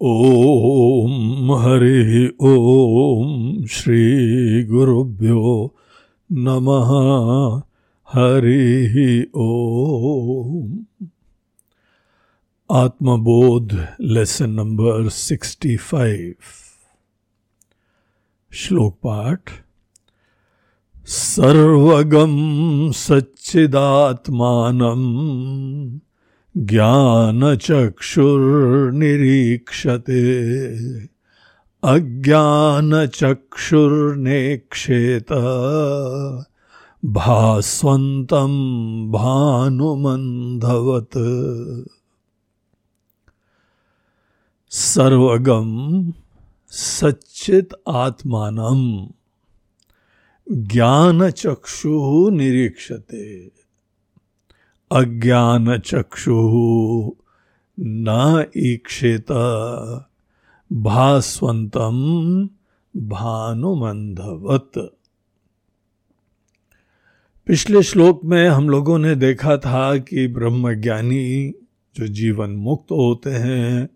ॐ हरि ॐ श्रीगुरुभ्यो नमः। हरिः ॐ आत्मबोध लेसन नंबर सिक्सटी फाइव श्लोक पाठ। सर्वगम सच्चिदात्मानम ज्ञानचक्षुर्निरीक्षते। अज्ञानचक्षुर्नेक्षेत। भास्वन्तं भानुमन्धवत्। सर्वगम सच्चित आत्मानम ज्ञान निरीक्षते। अज्ञान चक्षु न ईक्षेत भास्वंतम भानुमंधवत पिछले श्लोक में हम लोगों ने देखा था कि ब्रह्मज्ञानी जो जीवन मुक्त होते हैं,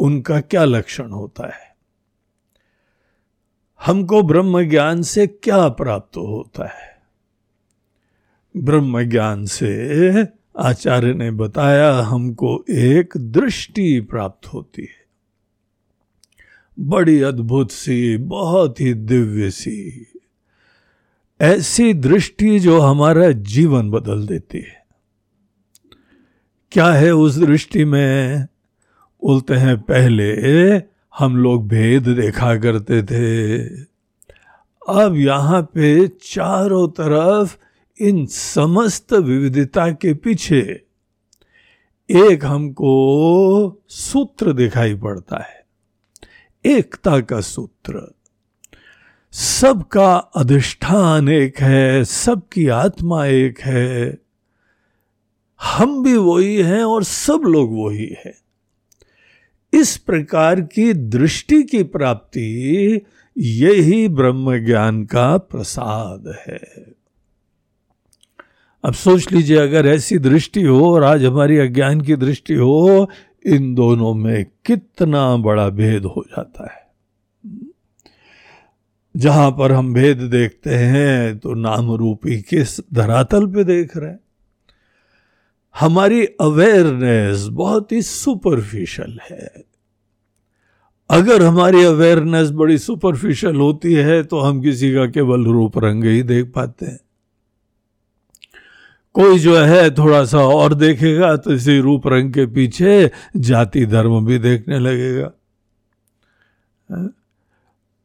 उनका क्या लक्षण होता है? हमको ब्रह्म ज्ञान से क्या प्राप्त होता है? ब्रह्म ज्ञान से आचार्य ने बताया, हमको एक दृष्टि प्राप्त होती है। बड़ी अद्भुत सी, बहुत ही दिव्य सी। ऐसी दृष्टि जो हमारा जीवन बदल देती है। क्या है उस दृष्टि में? बोलते हैं, पहले हम लोग भेद देखा करते थे। अब यहाँ पे चारों तरफ़ इन समस्त विविधता के पीछे एक हमको सूत्र दिखाई पड़ता है। एकता का सूत्र। सबका अधिष्ठान एक है, सबकी आत्मा एक है। हम भी वही हैं और सब लोग वही है। इस प्रकार की दृष्टि की प्राप्ति यही ब्रह्म ज्ञान का प्रसाद है। अब सोच लीजिए, अगर ऐसी दृष्टि हो और आज हमारी अज्ञान की दृष्टि हो, इन दोनों में कितना बड़ा भेद हो जाता है। जहाँ पर हम भेद देखते हैं तो नाम रूपी किस धरातल पे देख रहे हैं? हमारी अवेयरनेस बहुत ही सुपरफिशियल है। अगर हमारी अवेयरनेस बड़ी सुपरफिशियल होती है तो हम किसी का केवल रूप रंग ही देख पाते हैं। कोई जो है थोड़ा सा और देखेगा तो इसी रूप रंग के पीछे जाति धर्म भी देखने लगेगा।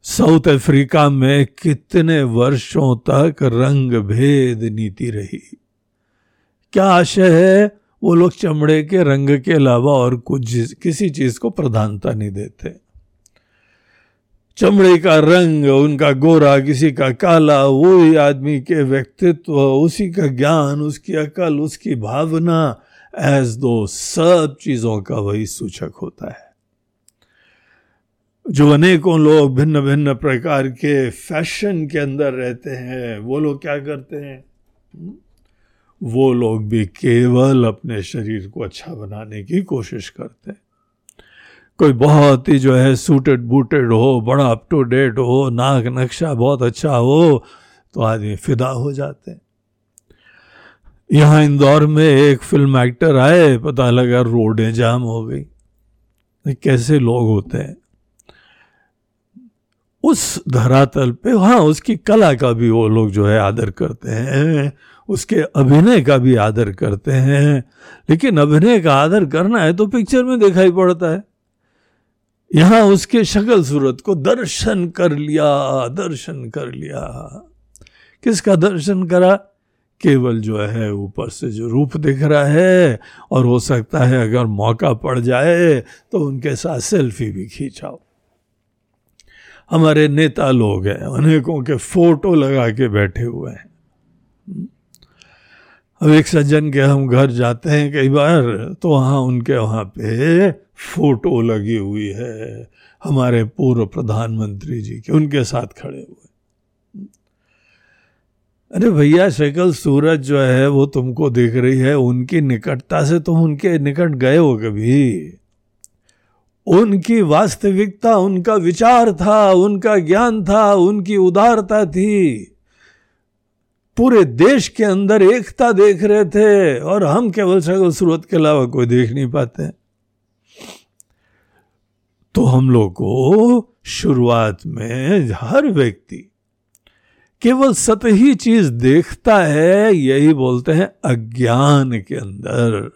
साउथ अफ्रीका में कितने वर्षों तक रंग भेद नीति रही। क्या आशय है वो लोग चमड़े के रंग के अलावा और कुछ किसी चीज़ को प्रधानता नहीं देते? चमड़े का रंग, उनका गोरा, किसी का काला, वही आदमी के व्यक्तित्व, उसी का ज्ञान, उसकी अकल, उसकी भावना एज दो सब चीज़ों का वही सूचक होता है। जो अनेकों लोग भिन्न भिन्न प्रकार के फ़ैशन के अंदर रहते हैं, वो लोग क्या करते हैं? वो लोग भी केवल अपने शरीर को अच्छा बनाने की कोशिश करते हैं। कोई बहुत ही जो है सूटेड बूटेड हो, बड़ा अप टू डेट हो, नाक नक्शा बहुत अच्छा हो तो आदमी फिदा हो जाते हैं। यहाँ इंदौर में एक फ़िल्म एक्टर आए, पता लगा रोडें जाम हो गई। कैसे लोग होते हैं? उस धरातल पे हाँ उसकी कला का भी वो लोग जो है आदर करते हैं, उसके अभिनय का भी आदर करते हैं, लेकिन अभिनय का आदर करना है तो पिक्चर में दिखाई पड़ता है। यहाँ उसके शक्ल सूरत को दर्शन कर लिया, दर्शन कर लिया। किसका दर्शन करा? केवल जो है ऊपर से जो रूप दिख रहा है, और हो सकता है अगर मौका पड़ जाए तो उनके साथ सेल्फी भी खींचाओ। हमारे नेता लोग हैं, अनेकों के फ़ोटो लगा के बैठे हुए हैं। अब एक सज्जन के हम घर जाते हैं कई बार तो वहाँ उनके वहाँ पे फ़ोटो लगी हुई है हमारे पूर्व प्रधानमंत्री जी के, उनके साथ खड़े हुए। अरे भैया शक्ल सूरज जो है, वो तुमको दिख रही है, उनकी निकटता से तुम उनके निकट गए हो कभी? उनकी वास्तविकता, उनका विचार था, उनका ज्ञान था, उनकी उदारता थी। पूरे देश के अंदर एकता देख रहे थे, और हम केवल सकल स्रोत के अलावा कोई देख नहीं पाते। तो हम लोग को शुरुआत में हर व्यक्ति केवल सतही चीज़ देखता है, यही बोलते हैं अज्ञान के अंदर।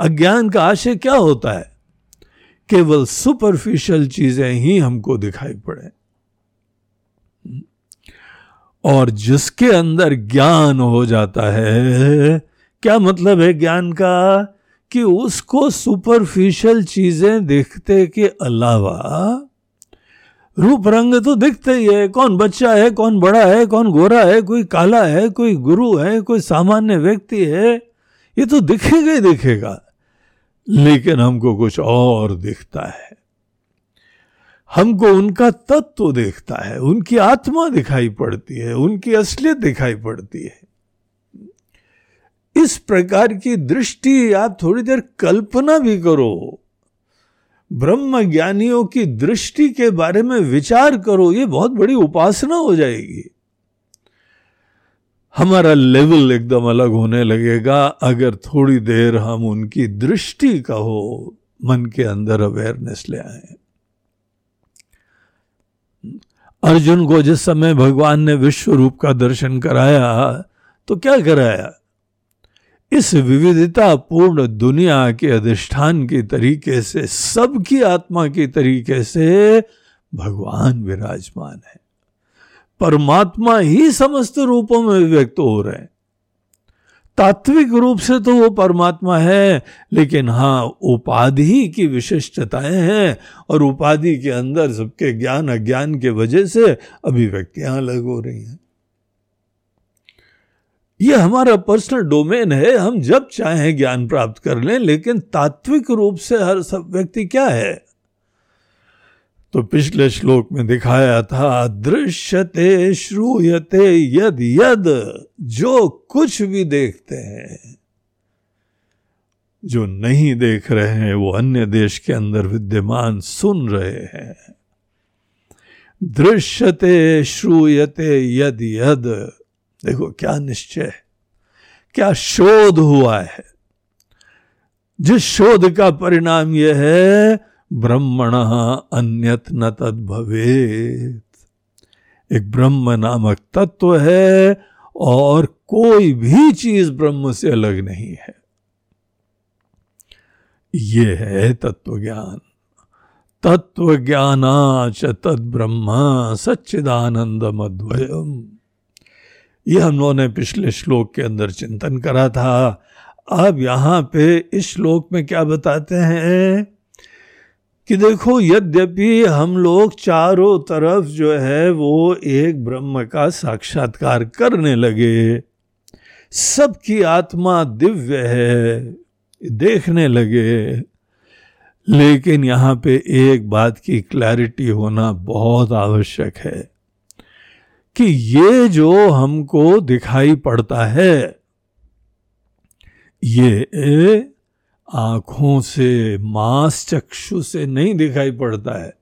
अज्ञान का आशय क्या होता है? केवल सुपरफिशियल चीज़ें ही हमको दिखाई पड़े। और जिसके अंदर ज्ञान हो जाता है, क्या मतलब है ज्ञान का? कि उसको सुपरफिशियल चीज़ें देखते के अलावा, रूप रंग तो दिखते ही है, कौन बच्चा है, कौन बड़ा है, कौन गोरा है, कोई काला है, कोई गुरु है, कोई सामान्य व्यक्ति है, ये तो दिखेगा ही दिखेगा, लेकिन हमको कुछ और दिखता है। हमको उनका तत्व दिखता है, उनकी आत्मा दिखाई पड़ती है, उनकी असलियत दिखाई पड़ती है। इस प्रकार की दृष्टि आप थोड़ी देर कल्पना भी करो। ब्रह्म ज्ञानियों की दृष्टि के बारे में विचार करो, ये बहुत बड़ी उपासना हो जाएगी। हमारा लेवल एकदम अलग होने लगेगा, अगर थोड़ी देर हम उनकी दृष्टि का हो मन के अंदर अवेयरनेस ले आए। अर्जुन को जिस समय भगवान ने विश्व रूप का दर्शन कराया तो क्या कराया? इस विविधता पूर्ण दुनिया के अधिष्ठान के तरीके से, सबकी आत्मा के तरीके से भगवान विराजमान है। परमात्मा ही समस्त रूपों में व्यक्त हो रहे हैं। तात्विक रूप से तो वो परमात्मा है, लेकिन हाँ उपाधि की विशिष्टताएँ हैं और उपाधि के अंदर सबके ज्ञान अज्ञान के वजह से अभिव्यक्तियाँ अलग हो रही हैं। ये हमारा पर्सनल डोमेन है, हम जब चाहें ज्ञान प्राप्त कर लें, लेकिन तात्विक रूप से हर सब व्यक्ति क्या है? तो पिछले श्लोक में दिखाया था, दृश्यते श्रूयते यद यद, जो कुछ भी देखते हैं, जो नहीं देख रहे हैं, वो अन्य देश के अंदर विद्यमान सुन रहे हैं। दृश्यते श्रूयते यद यद देखो, क्या निश्चय है? क्या शोध हुआ है? जिस शोध का परिणाम यह है, ब्रह्मण अन्यत न तद भवेत। एक ब्रह्म नामक तत्व है और कोई भी चीज़ ब्रह्म से अलग नहीं है। ये है तत्व ज्ञान तत्व ज्ञानाच तद ब्रह्म सच्चिदानंद अद्वयम ये हम लोगों ने पिछले श्लोक के अंदर चिंतन करा था। अब यहाँ पे इस श्लोक में क्या बताते हैं कि देखो, यद्यपि हम लोग चारों तरफ़ जो है वो एक ब्रह्म का साक्षात्कार करने लगे, सबकी आत्मा दिव्य है, देखने लगे। लेकिन यहाँ पे एक बात की क्लैरिटी होना बहुत आवश्यक है। कि ये जो हमको दिखाई पड़ता है, ये आँखों से, मांस चक्षु से नहीं दिखाई पड़ता है।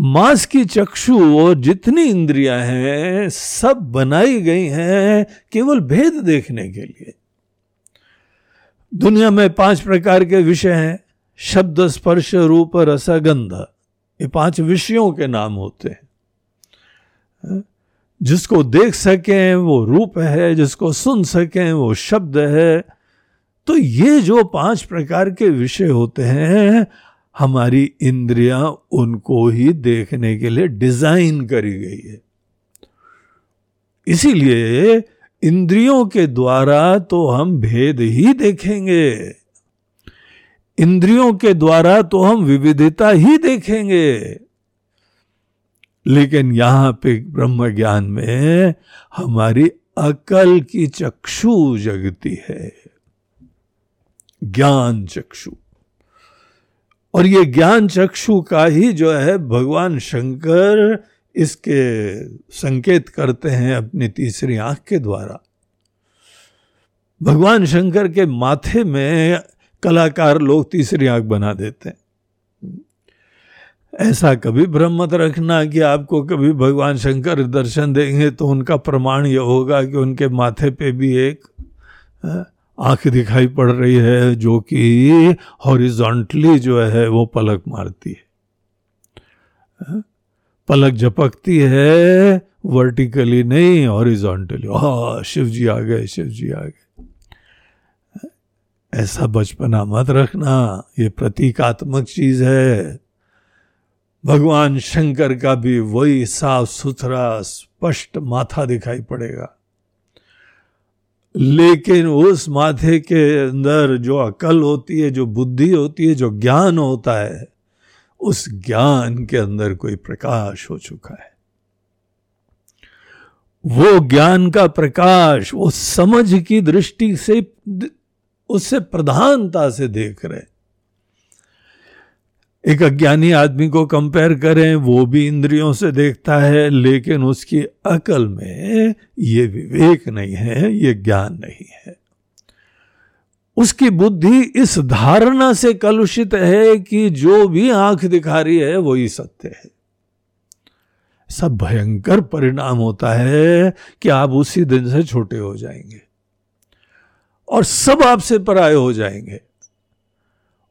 मांस की चक्षु और जितनी इंद्रियाँ हैं, सब बनाई गई हैं केवल भेद देखने के लिए। दुनिया में पाँच प्रकार के विषय हैं, शब्द, स्पर्श, रूप, रसगंध, ये पाँच विषयों के नाम होते हैं। जिसको देख सकें, वो रूप है, जिसको सुन सकें, वो शब्द है। तो ये जो पाँच प्रकार के विषय होते हैं, हमारी इंद्रियाँ उनको ही देखने के लिए डिज़ाइन करी गई है। इसीलिए इंद्रियों के द्वारा तो हम भेद ही देखेंगे। इंद्रियों के द्वारा तो हम विविधता ही देखेंगे। लेकिन यहाँ पे ब्रह्म ज्ञान में हमारी अकल की चक्षु जगती है। ज्ञान चक्षु। और ये ज्ञान चक्षु का ही जो है, भगवान शंकर इसके संकेत करते हैं अपनी तीसरी आँख के द्वारा। भगवान शंकर के माथे में कलाकार लोग तीसरी आँख बना देते हैं। ऐसा कभी भ्रम मत रखना कि आपको कभी भगवान शंकर दर्शन देंगे तो उनका प्रमाण यह होगा कि उनके माथे पे भी एक आँख दिखाई पड़ रही है जो कि हॉरिजॉन्टली जो है वो पलक मारती है। पलक झपकती है, वर्टिकली नहीं, हॉरिजॉन्टली। हाँ शिव जी आ गए शिव जी आ गए। ऐसा बचपना मत रखना, ये प्रतीकात्मक चीज़ है। भगवान शंकर का भी वही साफ़ सुथरा, स्पष्ट माथा दिखाई पड़ेगा। लेकिन उस माथे के अंदर जो अकल होती है, जो बुद्धि होती है, जो ज्ञान होता है, उस ज्ञान के अंदर कोई प्रकाश हो चुका है। वो ज्ञान का प्रकाश वो समझ की दृष्टि से, उससे प्रधानता से देख रहे एक अज्ञानी आदमी को कंपेयर करें, वो भी इंद्रियों से देखता है, लेकिन उसकी अकल में ये विवेक नहीं है, ये ज्ञान नहीं है। उसकी बुद्धि इस धारणा से कलुषित है कि जो भी आँख दिखा रही है, वही सत्य है। सब भयंकर परिणाम होता है कि आप उसी दिन से छोटे हो जाएँगे और सब आपसे पराये हो जाएँगे।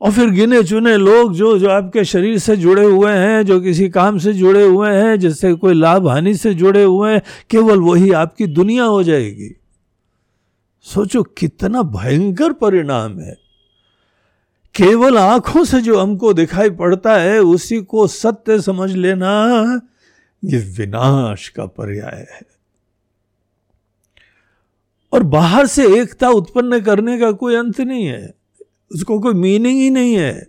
और फिर गिने चुने लोग जो जो आपके शरीर से जुड़े हुए हैं, जो किसी काम से जुड़े हुए हैं, जिससे कोई लाभ हानि से जुड़े हुए हैं, केवल वही आपकी दुनिया हो जाएगी। सोचो कितना भयंकर परिणाम है। केवल आँखों से जो हमको दिखाई पड़ता है, उसी को सत्य समझ लेना, ये विनाश का पर्याय है। और बाहर से एकता उत्पन्न करने का कोई अंत नहीं है। उसको कोई मीनिंग ही नहीं है।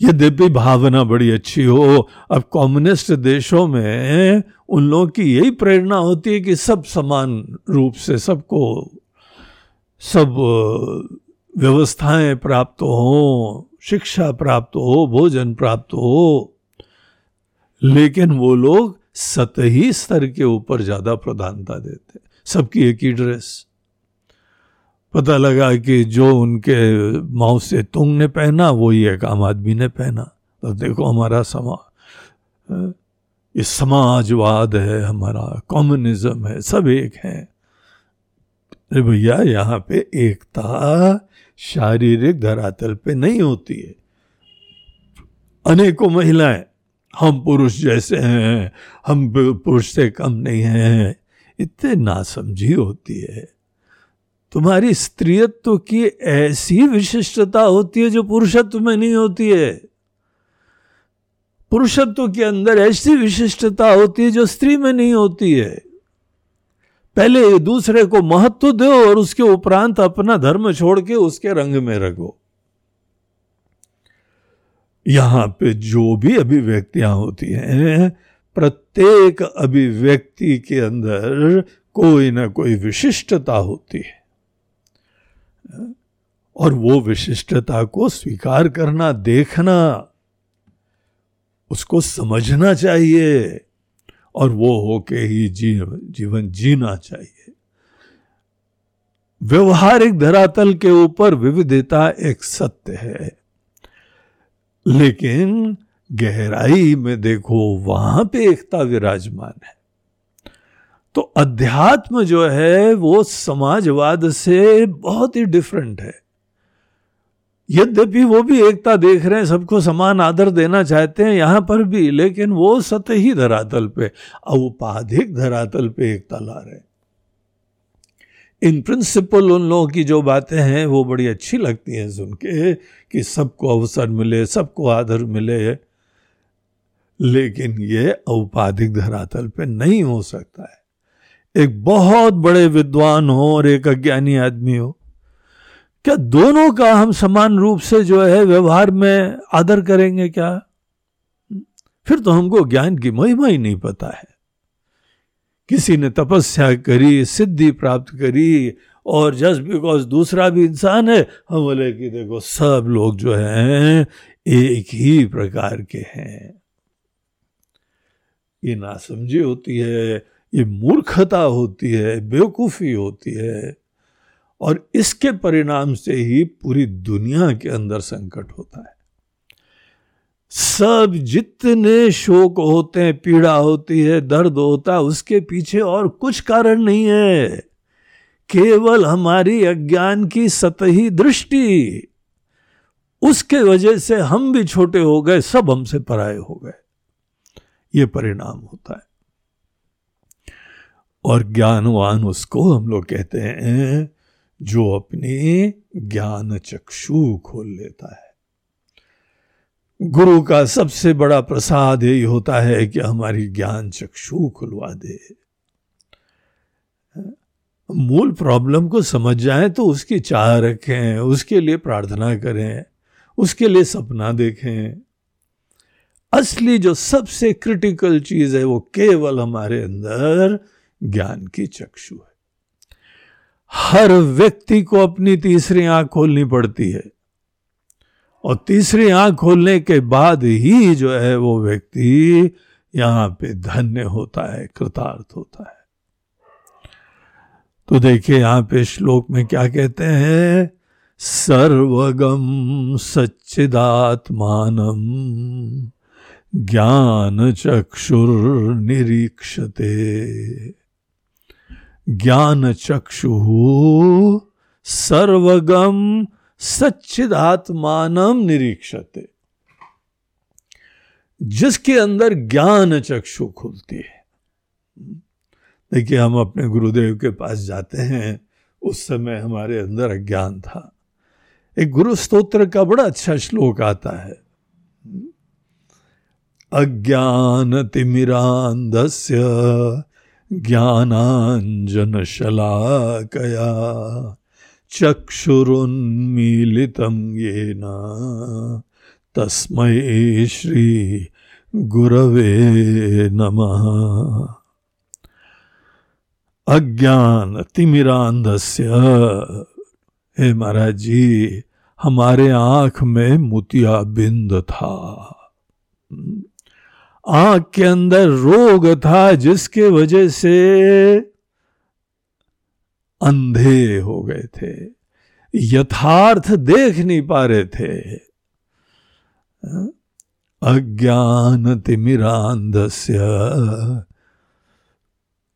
यद्यपि भावना बड़ी अच्छी हो। अब कम्युनिस्ट देशों में उन लोगों की यही प्रेरणा होती है कि सब समान रूप से सबको, सब व्यवस्थाएँ प्राप्त हो, शिक्षा प्राप्त हो, भोजन प्राप्त हो। लेकिन वो लोग सतही स्तर के ऊपर ज़्यादा प्रधानता देते सबकी एक ही ड्रेस पता लगा कि जो उनके माओ से तुंग ने पहना वही एक आम आदमी ने पहना। तो देखो हमारा समाज ये समाजवाद है, हमारा कम्युनिज्म है, सब एक है। अरे भैया, यहाँ पे एकता शारीरिक धरातल पे नहीं होती है। अनेकों महिलाएँ, हम पुरुष जैसे हैं, हम पुरुष से कम नहीं हैं, इतने नासमझी होती है। तुम्हारी स्त्रीत्व की ऐसी विशिष्टता होती है जो पुरुषत्व में नहीं होती है। पुरुषत्व के अंदर ऐसी विशिष्टता होती है जो स्त्री में नहीं होती है। पहले दूसरे को महत्व दो और उसके उपरांत अपना धर्म छोड़ के उसके रंग में रखो। यहाँ पे जो भी अभिव्यक्तियाँ होती हैं, प्रत्येक अभिव्यक्ति के अंदर कोई ना कोई विशिष्टता होती है। और वो विशिष्टता को स्वीकार करना देखना उसको समझना चाहिए और वो होके ही जी, जीवन जीना चाहिए। व्यवहारिक धरातल के ऊपर विविधता एक सत्य है। लेकिन गहराई में देखो वहाँ पे एकता विराजमान है। तो अध्यात्म जो है, वो समाजवाद से बहुत ही डिफरेंट है। यद्यपि वो भी एकता देख रहे हैं, सबको समान आदर देना चाहते हैं यहाँ पर भी, लेकिन वो सतही धरातल पे, औपाधिक धरातल पे एकता ला रहे हैं। इन प्रिंसिपल उन लोगों की जो बातें हैं, वो बड़ी अच्छी लगती हैं सुन के कि सबको अवसर मिले, सबको आदर मिले, लेकिन ये औपाधिक धरातल पे नहीं हो सकता है। एक बहुत बड़े विद्वान हो और एक अज्ञानी आदमी हो, क्या दोनों का हम समान रूप से जो है व्यवहार में आदर करेंगे क्या? फिर तो हमको ज्ञान की महिमा ही नहीं पता है। किसी ने तपस्या करी, सिद्धि प्राप्त करी, और जस्ट बिकॉज़ दूसरा भी इंसान है, हम बोले कि देखो, सब लोग जो हैं, एक ही प्रकार के हैं। ये नासमझी होती है ये मूर्खता होती है, बेवकूफ़ी होती है, और इसके परिणाम से ही पूरी दुनिया के अंदर संकट होता है। सब जितने शोक होते हैं, पीड़ा होती है, दर्द होता है, उसके पीछे और कुछ कारण नहीं है। केवल हमारी अज्ञान की सतही दृष्टि, उसके वजह से हम भी छोटे हो गए, सब हमसे पराये हो गए। ये परिणाम होता है। और ज्ञानवान उसको हम लोग कहते हैं, जो अपनी ज्ञान चक्षु खोल लेता है। गुरु का सबसे बड़ा प्रसाद यही होता है कि हमारी ज्ञान चक्षु खुलवा दे। मूल प्रॉब्लम को समझ जाए तो उसकी चाह रखें, उसके लिए प्रार्थना करें, उसके लिए सपना देखें। असली जो सबसे क्रिटिकल चीज़ है वो केवल हमारे अंदर ज्ञान की चक्षु है। हर व्यक्ति को अपनी तीसरी आँख खोलनी पड़ती है। और तीसरी आँख खोलने के बाद ही जो है वो व्यक्ति यहाँ पे धन्य होता है, कृतार्थ होता है। तो देखिए यहाँ पे श्लोक में क्या कहते हैं? सर्वगम सच्चिदात्मान ज्ञान चक्षुर निरीक्षते ज्ञान चक्षु सर्वगम सच्चिदात्मानम निरीक्षते। जिसके अंदर ज्ञान चक्षु खुलती है। देखिए, हम अपने गुरुदेव के पास जाते हैं। उस समय हमारे अंदर अज्ञान था। एक गुरु स्तोत्र का बड़ा अच्छा श्लोक आता है। अज्ञान तिमिरांधस्य ज्ञानांजन शलाकया चक्षुरुन्मीलितं येन। तस्मै श्री गुरवे नमः। अज्ञान तिमिरांधस्य हे महाराज जी हमारे आँख में मुतिया बिंद था। आँख के अंदर रोग था जिसके वजह से अंधे हो गए थे, यथार्थ देख नहीं पा रहे थे। अज्ञान तिमिरांधस्य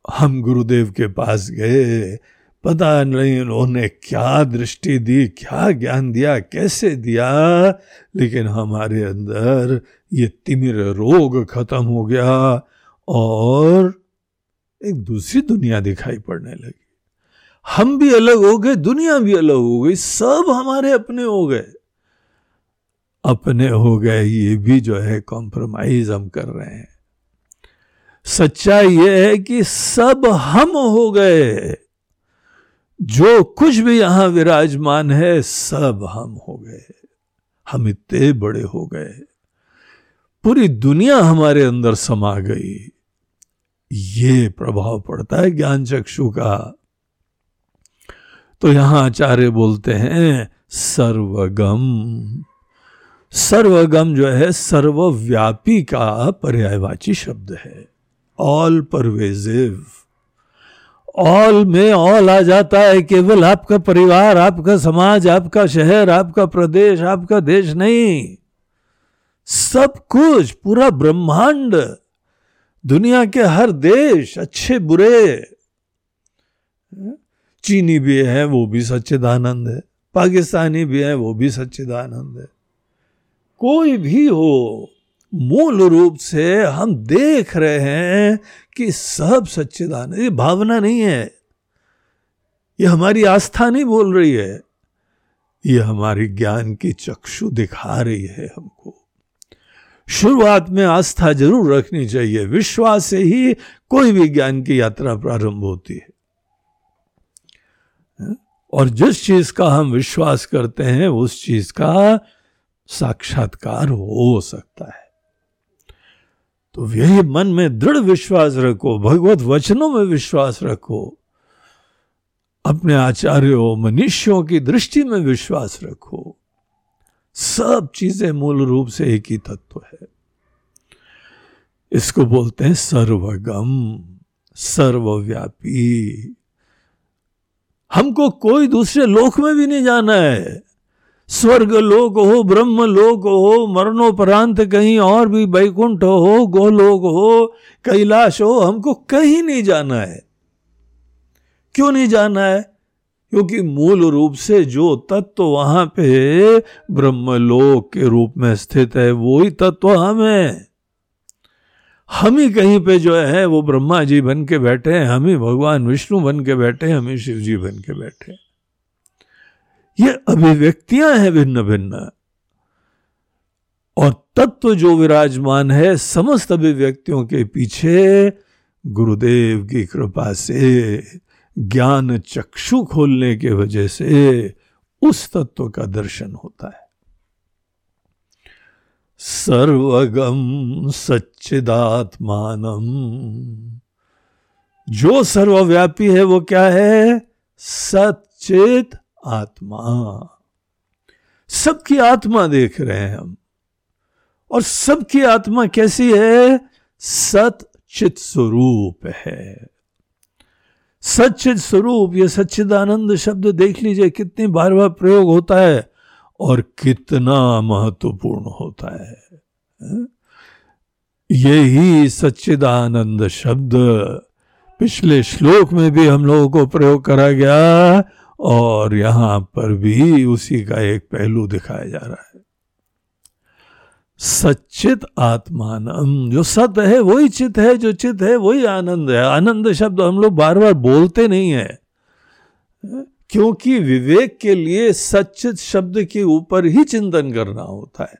हम गुरुदेव के पास गए पता नहीं उन्होंने क्या दृष्टि दी, क्या ज्ञान दिया, कैसे दिया, लेकिन हमारे अंदर ये तिमिर रोग खत्म हो गया और एक दूसरी दुनिया दिखाई पड़ने लगी। हम भी अलग हो गए, दुनिया भी अलग हो गई, सब हमारे अपने हो गए। अपने हो गए, ये भी जो है कॉम्प्रोमाइज हम कर रहे हैं। सच्चाई ये है कि सब हम हो गए। जो कुछ भी यहाँ विराजमान है, सब हम हो गए। हम इतने बड़े हो गए। पूरी दुनिया हमारे अंदर समा गई। ये प्रभाव पड़ता है ज्ञान चक्षु का। तो यहाँ आचार्य बोलते हैं, सर्वगम। सर्वगम जो है, सर्वव्यापी का पर्यायवाची शब्द है। ऑल परवेजिव ऑल में ऑल आ जाता है, केवल आपका परिवार, आपका समाज, आपका शहर, आपका प्रदेश, आपका देश नहीं। सब कुछ पूरा ब्रह्मांड। दुनिया के हर देश अच्छे, बुरे। चीनी भी है, वो भी सच्चिदानंद है। पाकिस्तानी भी है, वो भी सच्चिदानंद है। कोई भी हो मूल रूप से हम देख रहे हैं कि सब सच्चिदानंद, ये भावना नहीं है। ये हमारी आस्था नहीं बोल रही है। ये हमारी ज्ञान की चक्षु दिखा रही है हमको। शुरुआत में आस्था ज़रूर रखनी चाहिए। विश्वास से ही कोई भी ज्ञान की यात्रा प्रारंभ होती है। और जिस चीज़ का हम विश्वास करते हैं, उस चीज़ का साक्षात्कार हो सकता है। तो यही मन में दृढ़ विश्वास रखो, भगवत वचनों में विश्वास रखो। अपने आचार्यों, मनुष्यों की दृष्टि में विश्वास रखो। सब चीज़ें मूल रूप से एक ही तत्व है। इसको बोलते हैं सर्वगम, सर्वव्यापी। हमको कोई दूसरे लोक में भी नहीं जाना है। स्वर्ग लोक हो, ब्रह्म लोक हो, मरणोपरांत कहीं और भी बैकुंठ हो, गोलोक हो, कैलाश हो, हमको कहीं नहीं जाना है। क्यों नहीं जाना है? क्योंकि मूल रूप से जो तत्व वहाँ पे ब्रह्मलोक के रूप में स्थित है वो ही तत्व हम है। हम ही कहीं पे जो है, वो ब्रह्मा जी बन के बैठे हैं, हम ही भगवान विष्णु बन के बैठे हैं, हम ही शिव जी बन के बैठे हैं। ये अभिव्यक्तियाँ हैं भिन्न भिन्न और तत्व जो विराजमान है, समस्त अभिव्यक्तियों के पीछे गुरुदेव की कृपा से, ज्ञान चक्षु खोलने के वजह से उस तत्व का दर्शन होता है। सर्वगम सच्चिदात्मान जो सर्वव्यापी है, वो क्या है? सचित आत्मा। सबकी आत्मा देख रहे हैं हम। और सबकी आत्मा कैसी है? सत चित स्वरूप है। सच्चित स्वरूप, ये सच्चिदानंद शब्द देख लीजिए, कितनी बार बार प्रयोग होता है और कितना महत्वपूर्ण होता है। यही सच्चिदानंद शब्द। पिछले श्लोक में भी हम लोगों को प्रयोग करा गया और यहाँ पर भी उसी का एक पहलू दिखाया जा रहा है। सच्चित आत्मान जो सत है, वही चित है, जो चित है, वही आनंद है। आनंद शब्द हम लोग बार बार बोलते नहीं है, क्योंकि विवेक के लिए सच्चित शब्द के ऊपर ही चिंतन करना होता है।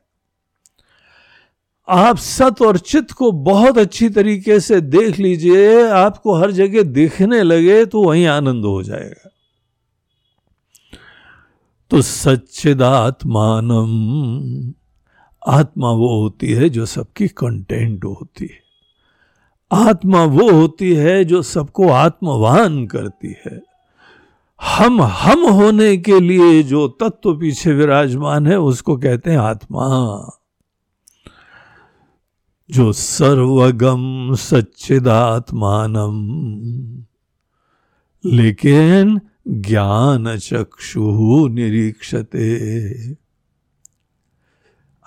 आप सत और चित को बहुत अच्छी तरीके से देख लीजिए, आपको हर जगह दिखने लगे तो वहीं आनंद हो जाएगा। तो सच्चिदात्मानम आत्मा वो होती है जो सबकी कंटेंट होती है। आत्मा वो होती है जो सबको आत्मवान करती है। हम हम होने के लिए जो तत्व पीछे विराजमान है, उसको कहते हैं आत्मा। जो सर्वगम सच्चिदात्मानम। लेकिन ज्ञान चक्षु निरीक्षते।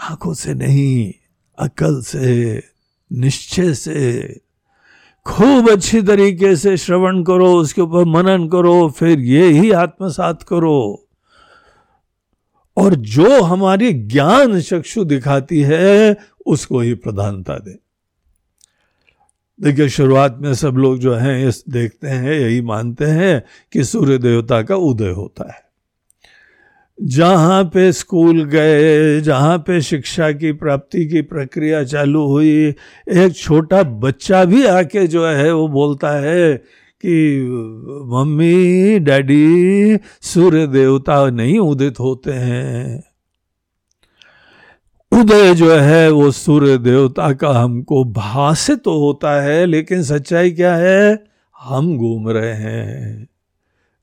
आँखों से नहीं, अकल से, निश्चय से, खूब अच्छी तरीके से श्रवण करो, उसके ऊपर मनन करो, फिर ये ही आत्मसात करो। और जो हमारी ज्ञान चक्षु दिखाती है, उसको ही प्रधानता दे। देखिए, शुरुआत में सब लोग जो हैं, ये देखते हैं, यही मानते हैं कि सूर्य देवता का उदय होता है। जहाँ पे स्कूल गए, जहाँ पे शिक्षा की प्राप्ति की प्रक्रिया चालू हुई, एक छोटा बच्चा भी आके जो है, वो बोलता है कि, मम्मी, डैडी सूर्य देवता नहीं उदित होते हैं। उदय जो है वो सूर्य देवता का हमको भाषित तो होता है, लेकिन सच्चाई क्या है? हम घूम रहे हैं।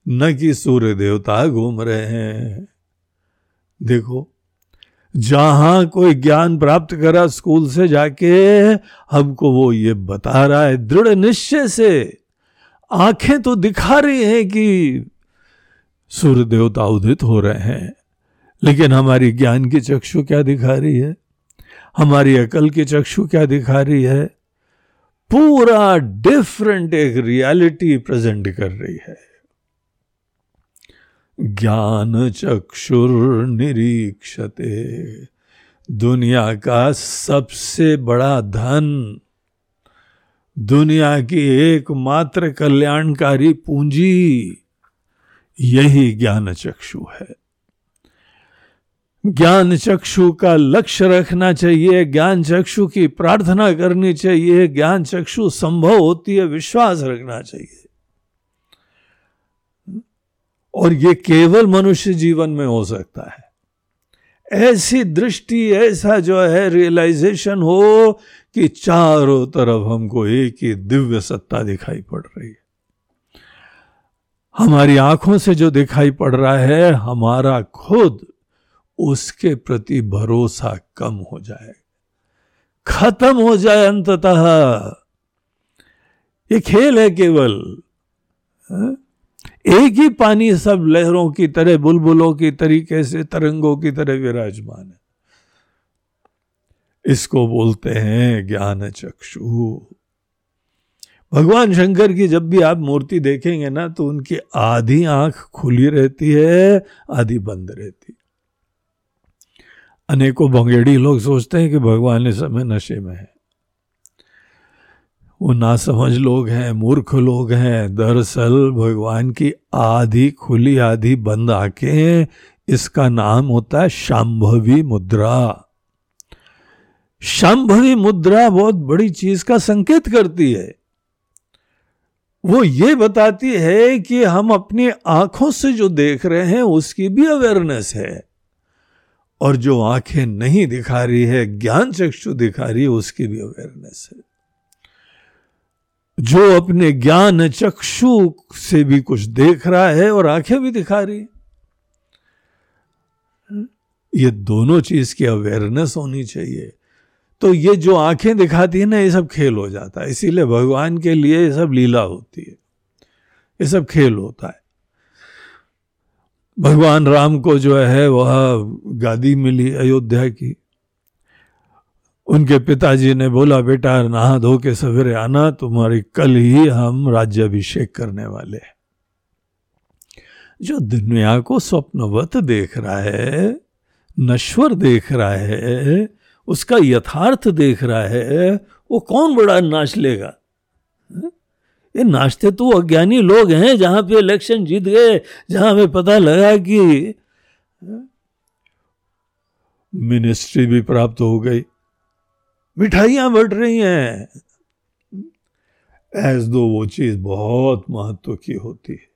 न कि सूर्य देवता घूम रहे हैं। देखो, जहाँ कोई ज्ञान प्राप्त करा स्कूल से जाके, हमको वो ये बता रहा है दृढ़ निश्चय से। आँखें तो दिखा रही हैं कि सूर्य देवता उदित हो रहे हैं। लेकिन हमारी ज्ञान की चक्षु क्या दिखा रही है? हमारी अकल की चक्षु क्या दिखा रही है? पूरा डिफरेंट एक रियलिटी प्रेजेंट कर रही है। ज्ञान चक्षुर निरीक्षते, दुनिया का सबसे बड़ा धन, दुनिया की एकमात्र कल्याणकारी पूंजी, यही ज्ञान चक्षु है। ज्ञान चक्षु का लक्ष्य रखना चाहिए, ज्ञान चक्षु की प्रार्थना करनी चाहिए, ज्ञान चक्षु संभव होती है, विश्वास रखना चाहिए। और ये केवल मनुष्य जीवन में हो सकता है। ऐसी दृष्टि, ऐसा जो है रियलाइजेशन हो कि चारों तरफ़ हमको एक ही दिव्य सत्ता दिखाई पड़ रही है। हमारी आँखों से जो दिखाई पड़ रहा है, हमारा खुद उसके प्रति भरोसा कम हो जाए। खत्म हो जाए अंततः। ये खेल है केवल एक ही पानी सब लहरों की तरह, बुलबुलों की तरीके से, तरंगों की तरह विराजमान है। इसको बोलते हैं ज्ञान चक्षु। भगवान शंकर की जब भी आप मूर्ति देखेंगे ना तो उनकी आधी आँख खुली रहती है, आधी बंद रहती अनेकों भंगेड़ी लोग सोचते हैं कि भगवान इस समय नशे में है। वो नासमझ लोग हैं, मूर्ख लोग हैं, दरअसल भगवान की आधी खुली, आधी बंद आँखें, इसका नाम होता है शांभवी मुद्रा। शांभवी मुद्रा बहुत बड़ी चीज़ का संकेत करती है। वो ये बताती है कि हम अपनी आँखों से जो देख रहे हैं, उसकी भी अवेयरनेस है। और जो आँखें नहीं दिखा रही है, ज्ञान चक्षु दिखा रही है, उसकी भी अवेयरनेस है। जो अपने ज्ञान चक्षु से भी कुछ देख रहा है और आँखें भी दिखा रही है। ये दोनों चीज़ की अवेयरनेस होनी चाहिए। तो ये जो आँखें दिखाती है ना, ये सब खेल हो जाता है। इसीलिए भगवान के लिए ये सब लीला होती है। ये सब खेल होता है। भगवान राम को जो है, वह गादी मिली अयोध्या की। उनके पिताजी ने बोला, बेटा, नहा धो के सवेरे आना, तुम्हारी कल ही हम राज्याभिषेक करने वाले हैं। जो दुनिया को स्वप्नवत देख रहा है, नश्वर देख रहा है, उसका यथार्थ देख रहा है, वो कौन बड़ा नाच लेगा? ये नाचते तो अज्ञानी लोग हैं, जहाँ पे इलेक्शन जीत गए, जहाँ हमें पता लगा कि मिनिस्ट्री भी प्राप्त हो गई। मिठाइयाँ बढ़ रही हैं। एज दो वो चीज़ बहुत महत्व की होती है।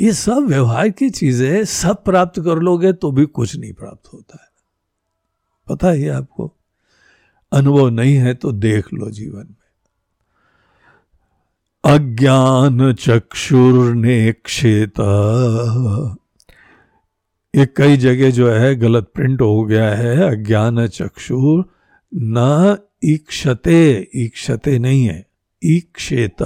ये सब व्यवहार की चीज़ें, सब प्राप्त कर लोगे तो भी कुछ नहीं प्राप्त होता है। पता है आपको? अनुभव नहीं है तो देख लो जीवन। अज्ञान चक्षुर क्षेत्र ये कई जगह जो है गलत प्रिंट हो गया है, अज्ञान चक्षुर न ईक्षते ईक्षते नहीं है, ईक्षेत।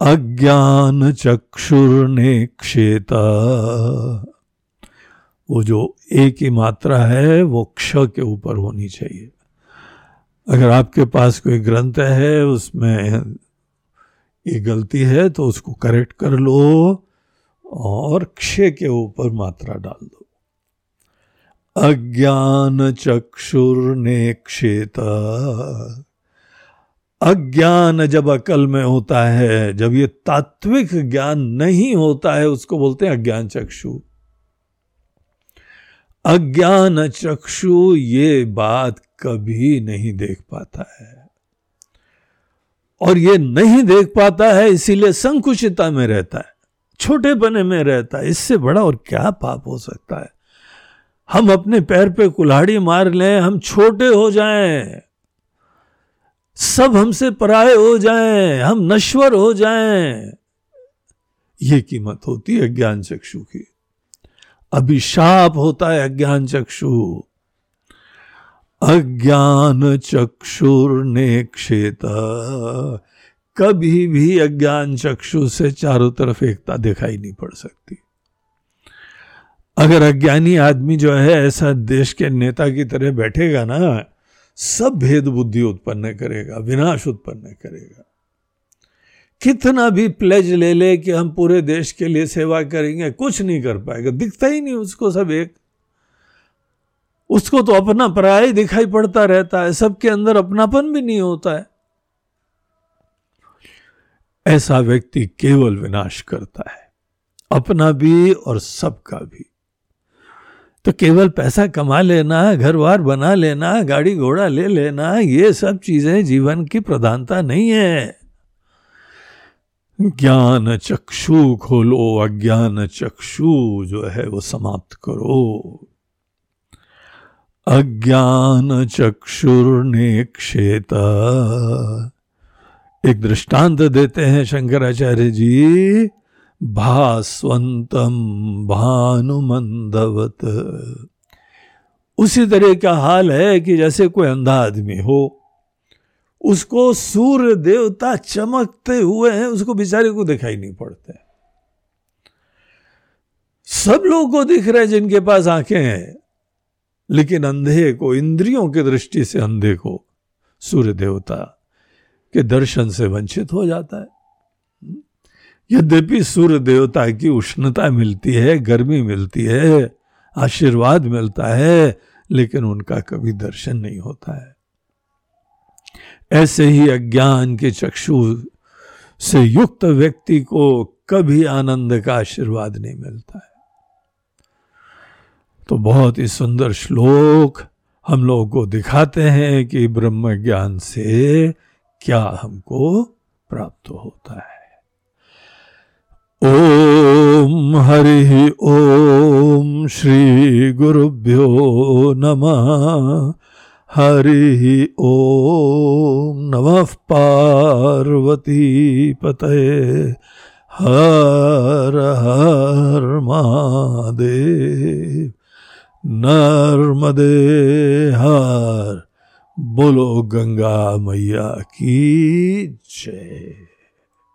अज्ञान चक्षुर क्षेत्र वो जो एक ही मात्रा है, वो क्ष के ऊपर होनी चाहिए। अगर आपके पास कोई ग्रंथ है, उसमें ये गलती है तो उसको करेक्ट कर लो और क्षय के ऊपर मात्रा डाल दो। अज्ञान चक्षुर ने क्षेत अज्ञान जब अकल में होता है, जब ये तात्विक ज्ञान नहीं होता है, उसको बोलते हैं अज्ञान चक्षु। अज्ञान चक्षु ये बात कभी नहीं देख पाता है। और ये नहीं देख पाता है, इसीलिए संकुचिता में रहता है, छोटे बने में रहता है। इससे बड़ा और क्या पाप हो सकता है? हम अपने पैर पे कुल्हाड़ी मार लें, हम छोटे हो जाएँ। सब हमसे पराये हो जाएँ, हम नश्वर हो जाएँ। ये कीमत होती है अज्ञान चक्षु की। अभिशाप होता है अज्ञान चक्षु अज्ञान क्षेत्र कभी भी अज्ञान चक्षु से चारों तरफ़ एकता दिखाई नहीं पड़ सकती। अगर अज्ञानी आदमी जो है, ऐसा देश के नेता की तरह बैठेगा ना, सब भेद बुद्धि उत्पन्न करेगा, विनाश उत्पन्न करेगा। कितना भी प्लेज ले ले कि हम पूरे देश के लिए सेवा करेंगे, कुछ नहीं कर पाएगा। दिखता ही नहीं उसको सब एक उसको तो अपना पराय दिखाई पड़ता रहता है, सबके अंदर अपनापन भी नहीं होता है। ऐसा व्यक्ति केवल विनाश करता है, अपना भी और सबका भी। तो केवल पैसा कमा लेना घर बार बना लेना, गाड़ी घोड़ा ले लेना, ये सब चीज़ें जीवन की प्रधानता नहीं है। ज्ञान चक्षु खोलो, अज्ञान चक्षु जो है वो समाप्त करो। अज्ञान चक्षुर ने एक दृष्टांत देते हैं शंकराचार्य जी। भास्वंतम भानुमंदवत। उसी तरह का हाल है कि जैसे कोई अंधा आदमी हो, उसको सूर्य देवता चमकते हुए हैं, उसको बेचारे को दिखाई नहीं पड़ते। सब लोगों को दिख रहे हैं जिनके पास आँखें हैं। लेकिन अंधे को, इंद्रियों की दृष्टि से अंधे को सूर्य देवता के दर्शन से वंचित हो जाता है। यद्यपि सूर्य देवता की उष्णता मिलती है, गर्मी मिलती है, आशीर्वाद मिलता है, लेकिन उनका कभी दर्शन नहीं होता है। ऐसे ही अज्ञान के चक्षु से युक्त व्यक्ति को कभी आनंद का आशीर्वाद नहीं मिलता है। तो बहुत ही सुंदर श्लोक हम लोगों को दिखाते हैं कि ब्रह्म ज्ञान से क्या हमको प्राप्त होता है। ओम हरि ओम श्री गुरुभ्यो नमः। हरि ओम नमः पार्वती पते हर हर महादेव। नर्मदे हर। बोलो गंगा मैया की जय।